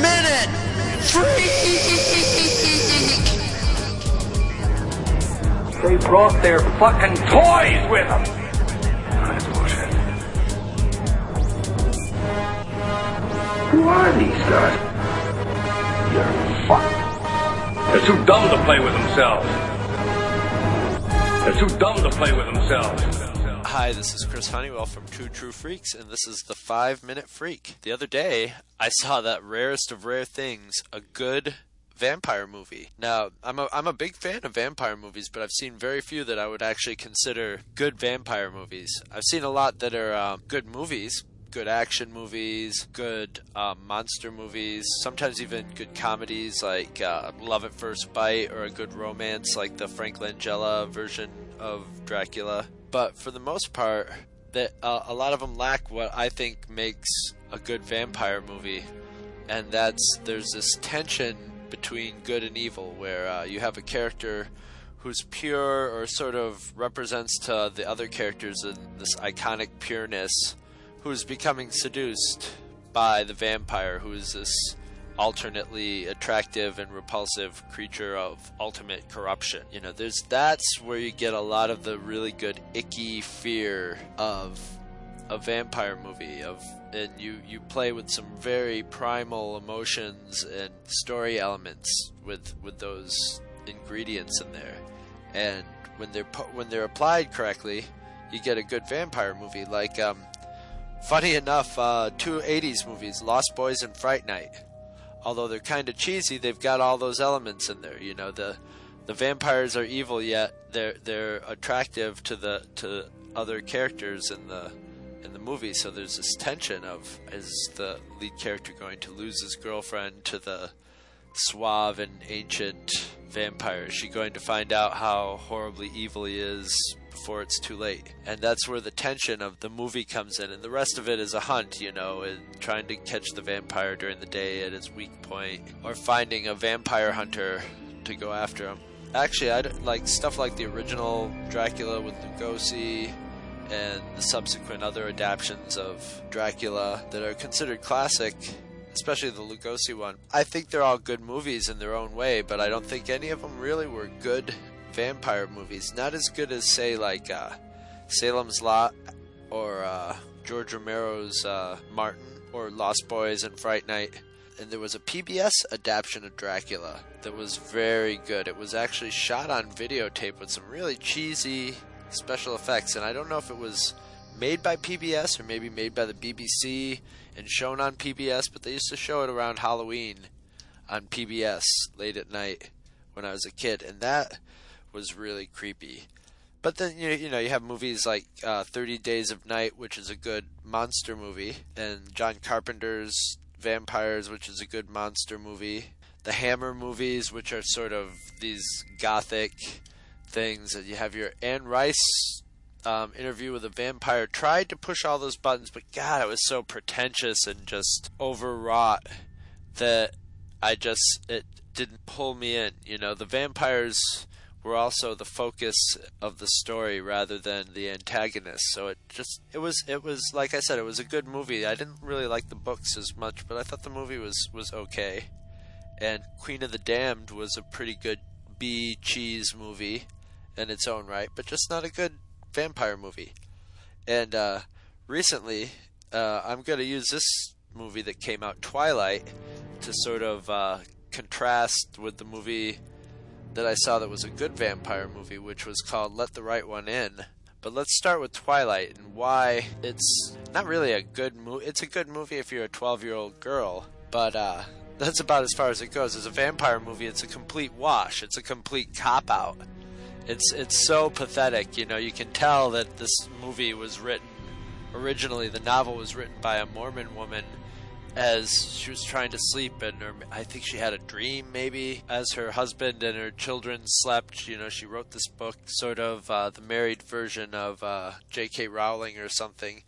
minute freak. They brought their fucking toys with them. That's bullshit. Who are these guys? You're fucked. They're too dumb to play with themselves. They're too dumb to play with themselves. Hi, this is Chris Honeywell from Two True Freaks, and this is the 5 Minute Freak. The other day, I saw that rarest of rare things a good vampire movie. Now, I'm a, I'm a big fan of vampire movies, but I've seen very few that I would actually consider good vampire movies. I've seen a lot that are um, good movies, good action movies, good um, monster movies, sometimes even good comedies like uh, Love at First Bite or a good romance like the Frank Langella version of Dracula. But for the most part, that uh, a lot of them lack what I think makes a good vampire movie, and that's there's this tension between good and evil, where uh, you have a character who's pure or sort of represents to the other characters in this iconic pureness, who's becoming seduced by the vampire, who is this alternately attractive and repulsive creature of ultimate corruption. You know, there's that's where you get a lot of the really good icky fear of a vampire movie of and you you play with some very primal emotions and story elements with with those ingredients in there and when they're when they're applied correctly you get a good vampire movie like um funny enough uh two 80s movies Lost Boys and Fright Night although they're kind of cheesy they've got all those elements in there you know the the vampires are evil yet they're they're attractive to the to other characters in the in the movie. So there's this tension of is the lead character going to lose his girlfriend to the suave and ancient vampire? Is she going to find out how horribly evil he is before it's too late? And that's where the tension of the movie comes in, and the rest of it is a hunt, you know, trying to catch the vampire during the day at his weak point, or finding a vampire hunter to go after him. Actually, I like stuff like the original Dracula with Lugosi and the subsequent other adaptations of Dracula that are considered classic, especially the Lugosi one. I think they're all good movies in their own way, but I don't think any of them really were good vampire movies. Not as good as, say, like uh, Salem's Lot or uh, George Romero's uh, Martin or Lost Boys and Fright Night. And there was a PBS adaptation of Dracula that was very good. It was actually shot on videotape with some really cheesy special effects, and I don't know if it was made by PBS or maybe made by the BBC and shown on PBS, but they used to show it around Halloween on PBS late at night when I was a kid, and that was really creepy. But then you you know you have movies like uh, Thirty Days of Night, which is a good monster movie, and John Carpenter's Vampires, which is a good monster movie. The Hammer movies, which are sort of these gothic things. And you have your Anne Rice um, interview with a vampire. Tried to push all those buttons, but God, it was so pretentious and just overwrought that I just it didn't pull me in. You know, the vampires were also the focus of the story rather than the antagonist. So it just it was it was like I said, it was a good movie. I didn't really like the books as much, but I thought the movie was was okay. And Queen of the Damned was a pretty good B cheese movie in its own right, but just not a good vampire movie. And uh, recently, uh, I'm going to use this movie that came out, Twilight, to sort of uh, contrast with the movie that I saw that was a good vampire movie, which was called Let the Right One In. But let's start with Twilight and why it's not really a good movie. It's a good movie if you're a 12 year old girl, but uh, that's about as far as it goes. As a vampire movie, it's a complete wash. It's a complete cop out. It's it's so pathetic, you know. You can tell that this movie was written originally. The novel was written by a Mormon woman as she was trying to sleep, and her, I think she had a dream maybe as her husband and her children slept. You know, she wrote this book, sort of uh, the married version of uh, J.K. Rowling or something,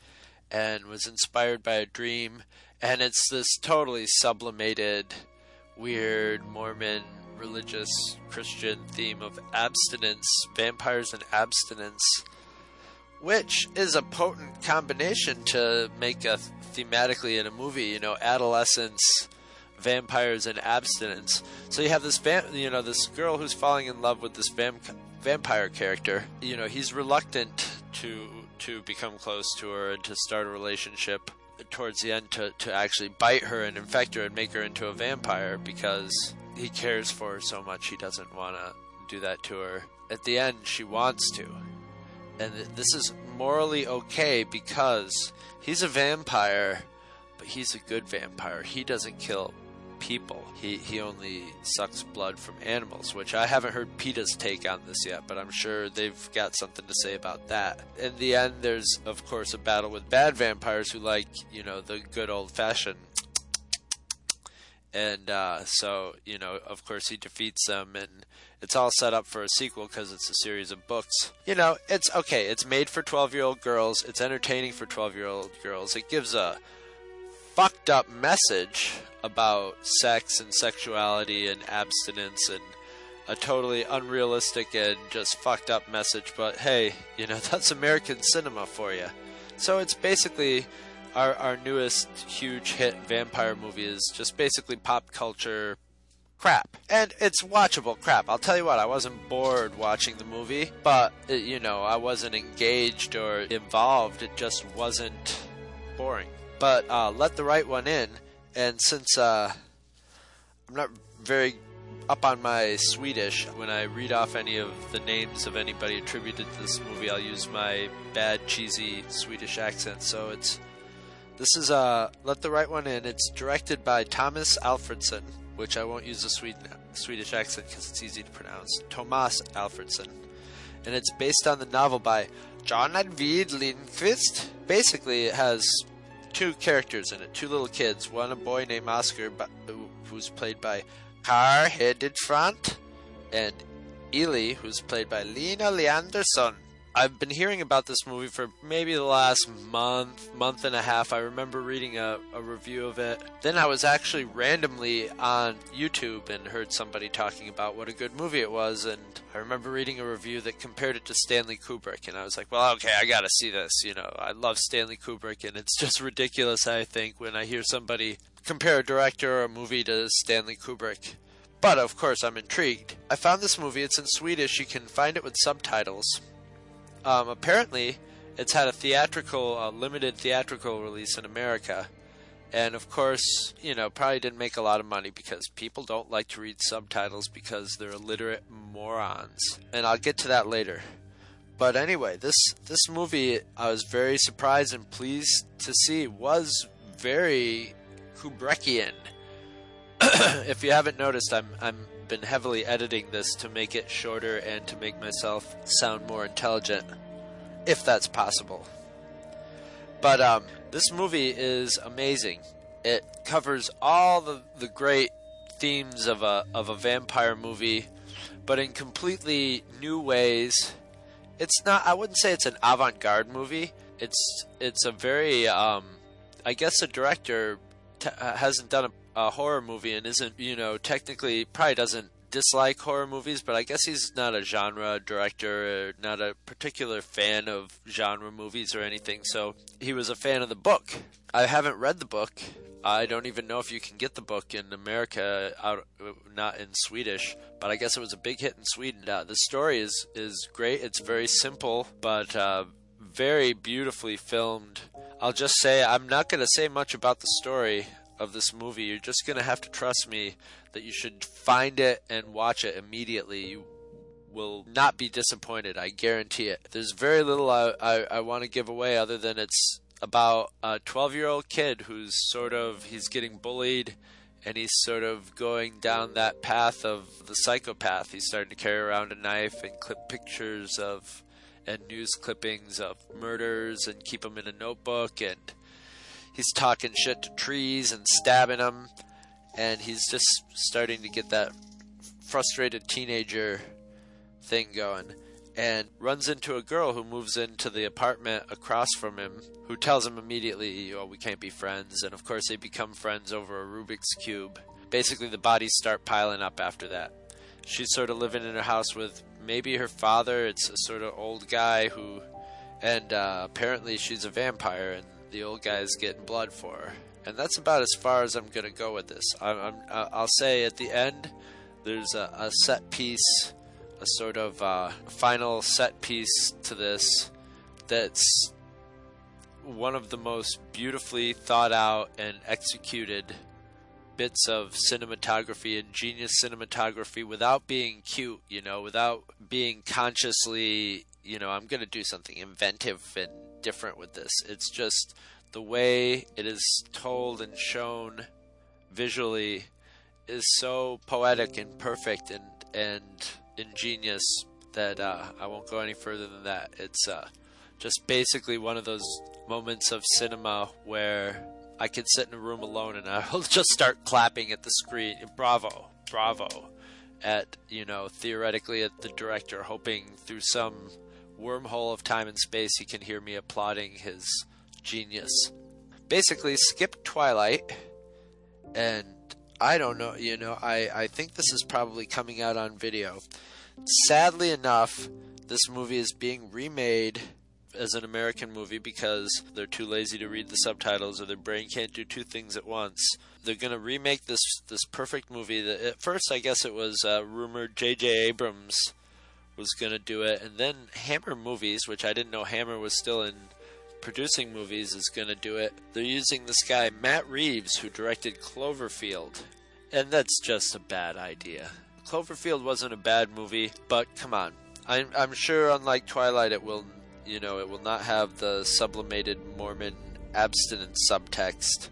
and was inspired by a dream. And it's this totally sublimated, weird Mormon religious Christian theme of abstinence, vampires and abstinence, which is a potent combination to make a thematically in a movie, you know, adolescence vampires and abstinence. So you have this va- you know this girl who's falling in love with this vam- vampire character. You know, he's reluctant to to become close to her and to start a relationship towards the end to, to actually bite her and infect her and make her into a vampire because he cares for her so much he doesn't want to do that to her. At the end, she wants to. And this is morally okay because he's a vampire, but he's a good vampire. He doesn't kill people. He he only sucks blood from animals, which I haven't heard PETA's take on this yet, but I'm sure they've got something to say about that. In the end, there's of course a battle with bad vampires who like you know the good old fashioned. And uh, so, you know, of course, he defeats them, and it's all set up for a sequel because it's a series of books. You know, it's okay. It's made for 12 year old girls. It's entertaining for 12 year old girls. It gives a fucked up message about sex and sexuality and abstinence and a totally unrealistic and just fucked up message, but hey, you know, that's American cinema for you. So it's basically our, our newest huge hit vampire movie is just basically pop culture crap. And it's watchable crap. I'll tell you what, I wasn't bored watching the movie, but, it, you know, I wasn't engaged or involved. It just wasn't boring. But uh, Let the Right One In, and since uh, I'm not very up on my Swedish, when I read off any of the names of anybody attributed to this movie, I'll use my bad, cheesy Swedish accent. So it's this is uh, Let the Right One In. It's directed by Thomas Alfredson, which I won't use the Sweden, Swedish accent because it's easy to pronounce. Tomas Alfredson. And it's based on the novel by John Ajvide Lindqvist. Basically, it has two characters in it, two little kids. One a boy named Oscar, who's played by Carl Hedebrant, and Ellie, who's played by Lina Leandersson. I've been hearing about this movie for maybe the last month, month and a half. I remember reading a, a, review of it. Then I was actually randomly on YouTube and heard somebody talking about what a good movie it was. And I remember reading a review that compared it to Stanley Kubrick. And I was like, well, okay, I gotta see this. You know, I love Stanley Kubrick, and it's just ridiculous, I think, when I hear somebody compare a director or a movie to Stanley Kubrick. But of course, I'm intrigued. I found this movie, it's in Swedish. You can find it with subtitles. Um, apparently, it's had a theatrical, uh, limited theatrical release in America. And of course, you know, probably didn't make a lot of money because people don't like to read subtitles because they're illiterate morons. And I'll get to that later. But anyway, this this movie I was very surprised and pleased to see was very Kubrickian. if you haven't noticed, I'm I'm been heavily editing this to make it shorter and to make myself sound more intelligent, if that's possible. But um, this movie is amazing. It covers all the, the great themes of a of a vampire movie, but in completely new ways. It's not. I wouldn't say it's an avant-garde movie. It's it's a very. Um, I guess the director t- hasn't done a a horror movie and isn't, you know, technically probably doesn't dislike horror movies, but I guess he's not a genre director, or not a particular fan of genre movies or anything. So he was a fan of the book. I haven't read the book. I don't even know if you can get the book in America, out not in Swedish. But I guess it was a big hit in Sweden. Uh, the story is is great. It's very simple, but uh, very beautifully filmed. I'll just say I'm not going to say much about the story of this movie. You're just going to have to trust me that you should find it and watch it immediately. You will not be disappointed. I guarantee it. There's very little I, I, I want to give away other than it's about a 12 year old kid who's sort of he's getting bullied and he's sort of going down that path of the psychopath. He's starting to carry around a knife and clip pictures of and news clippings of murders and keep them in a notebook and he's talking shit to trees and stabbing them, and he's just starting to get that frustrated teenager thing going. And runs into a girl who moves into the apartment across from him, who tells him immediately, "Oh, we can't be friends." And of course, they become friends over a Rubik's cube. Basically, the bodies start piling up after that. She's sort of living in her house with maybe her father. It's a sort of old guy who, and uh, apparently she's a vampire, and the old guy's getting blood for. And that's about as far as I'm going to go with this. I'm, I'm, I'll say at the end, there's a, a set piece, a sort of uh, final set piece to this that's one of the most beautifully thought out and executed bits of cinematography and genius cinematography without being cute, you know, without being consciously, you know, I'm going to do something inventive and different with this. It's just the way it is told and shown visually is so poetic and perfect and and ingenious that uh, I won't go any further than that. It's uh, just basically one of those moments of cinema where I can sit in a room alone and I'll just start clapping at the screen. Bravo, bravo. At, you know, theoretically at the director, hoping through some wormhole of time and space he can hear me applauding his genius. Basically, skip Twilight, and I don't know, you know, I, I think this is probably coming out on video. Sadly enough, this movie is being remade as an American movie because they're too lazy to read the subtitles or their brain can't do two things at once. They're going to remake this this perfect movie. That at first, I guess it was uh, rumored J.J. Abrams was going to do it, and then Hammer Movies, which I didn't know Hammer was still in producing movies, is going to do it. They're using this guy Matt Reeves, who directed Cloverfield, and that's just a bad idea. Cloverfield wasn't a bad movie, but come on. I'm, I'm sure, unlike Twilight, it will you know, it will not have the sublimated Mormon abstinence subtext.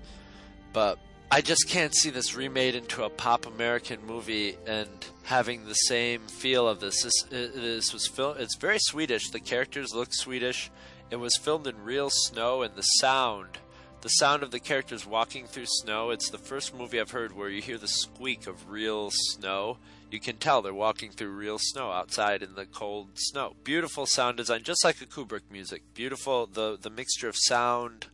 But I just can't see this remade into a pop American movie and having the same feel of this. This, uh, this was filmed. It's very Swedish. The characters look Swedish. It was filmed in real snow, and the sound, the sound of the characters walking through snow. It's the first movie I've heard where you hear the squeak of real snow you can tell they're walking through real snow outside in the cold snow. Beautiful sound design, just like a Kubrick music. Beautiful the the mixture of sound,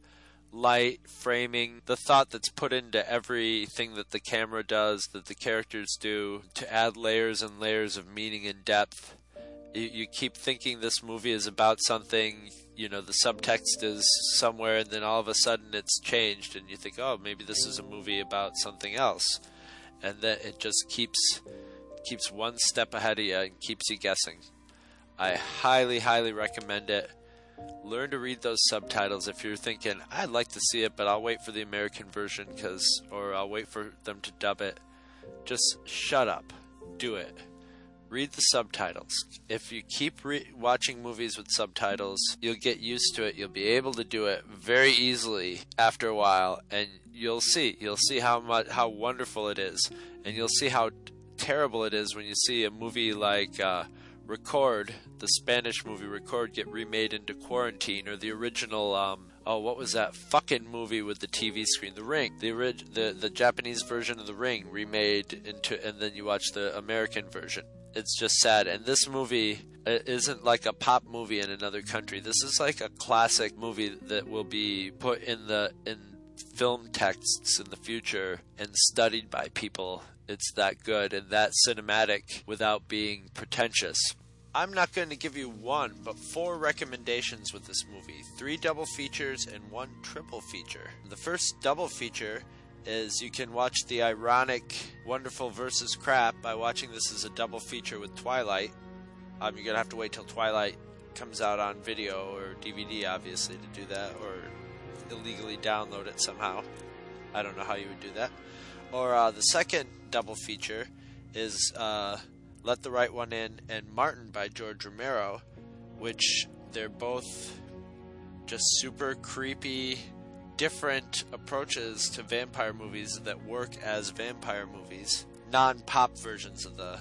light, framing, the thought that's put into everything that the camera does, that the characters do, to add layers and layers of meaning and depth. You, you keep thinking this movie is about something, you know, the subtext is somewhere, and then all of a sudden it's changed, and you think, oh, maybe this is a movie about something else. And then it just keeps keeps one step ahead of you and keeps you guessing. I highly, highly recommend it. Learn to read those subtitles if you're thinking, I'd like to see it, but I'll wait for the American version because, or I'll wait for them to dub it. Just shut up. Do it. Read the subtitles. If you keep re- watching movies with subtitles, you'll get used to it. You'll be able to do it very easily after a while, and you'll see. You'll see how much how wonderful it is, and you'll see how terrible it is when you see a movie like uh, Record, the Spanish movie Record, get remade into Quarantine, or the original. Um, oh, what was that fucking movie with the TV screen? The Ring. The orig- the the Japanese version of The Ring remade into, and then you watch the American version. It's just sad. And this movie uh, isn't like a pop movie in another country. This is like a classic movie that will be put in the in film texts in the future and studied by people it's that good and that cinematic without being pretentious. I'm not going to give you one, but four recommendations with this movie three double features and one triple feature. The first double feature is you can watch the ironic Wonderful versus Crap by watching this as a double feature with Twilight. Um, you're going to have to wait till Twilight comes out on video or DVD, obviously, to do that, or illegally download it somehow. I don't know how you would do that. Or uh, the second double feature is uh, Let the Right One In and Martin by George Romero, which they're both just super creepy, different approaches to vampire movies that work as vampire movies, non pop versions of the,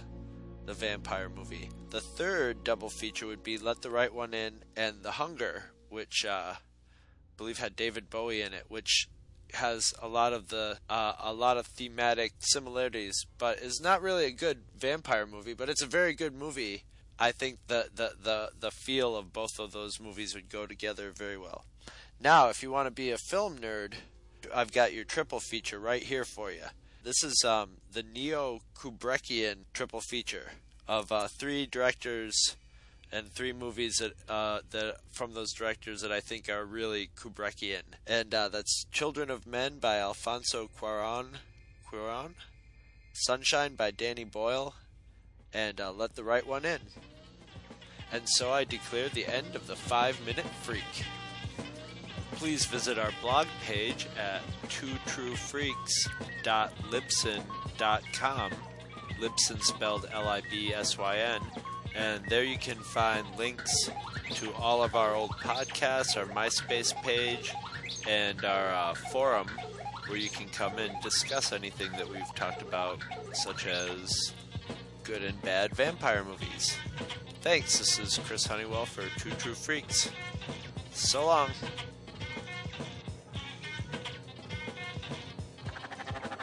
the vampire movie. The third double feature would be Let the Right One In and The Hunger, which uh, I believe had David Bowie in it, which has a lot of the uh, a lot of thematic similarities, but is not really a good vampire movie. But it's a very good movie. I think the the the the feel of both of those movies would go together very well. Now, if you want to be a film nerd, I've got your triple feature right here for you. This is um, the neo Kubrickian triple feature of uh, three directors and three movies that uh, that from those directors that I think are really Kubrickian, and uh, that's Children of Men by Alfonso Cuarón, Cuarón, Sunshine by Danny Boyle, and uh, Let the Right One In. And so I declare the end of the Five Minute Freak. Please visit our blog page at twotruefreaks.libsyn.com, Libsyn spelled L-I-B-S-Y-N, and there you can find links to all of our old podcasts, our MySpace page, and our uh, forum where you can come and discuss anything that we've talked about, such as good and bad vampire movies. Thanks, this is Chris Honeywell for Two True Freaks. So long.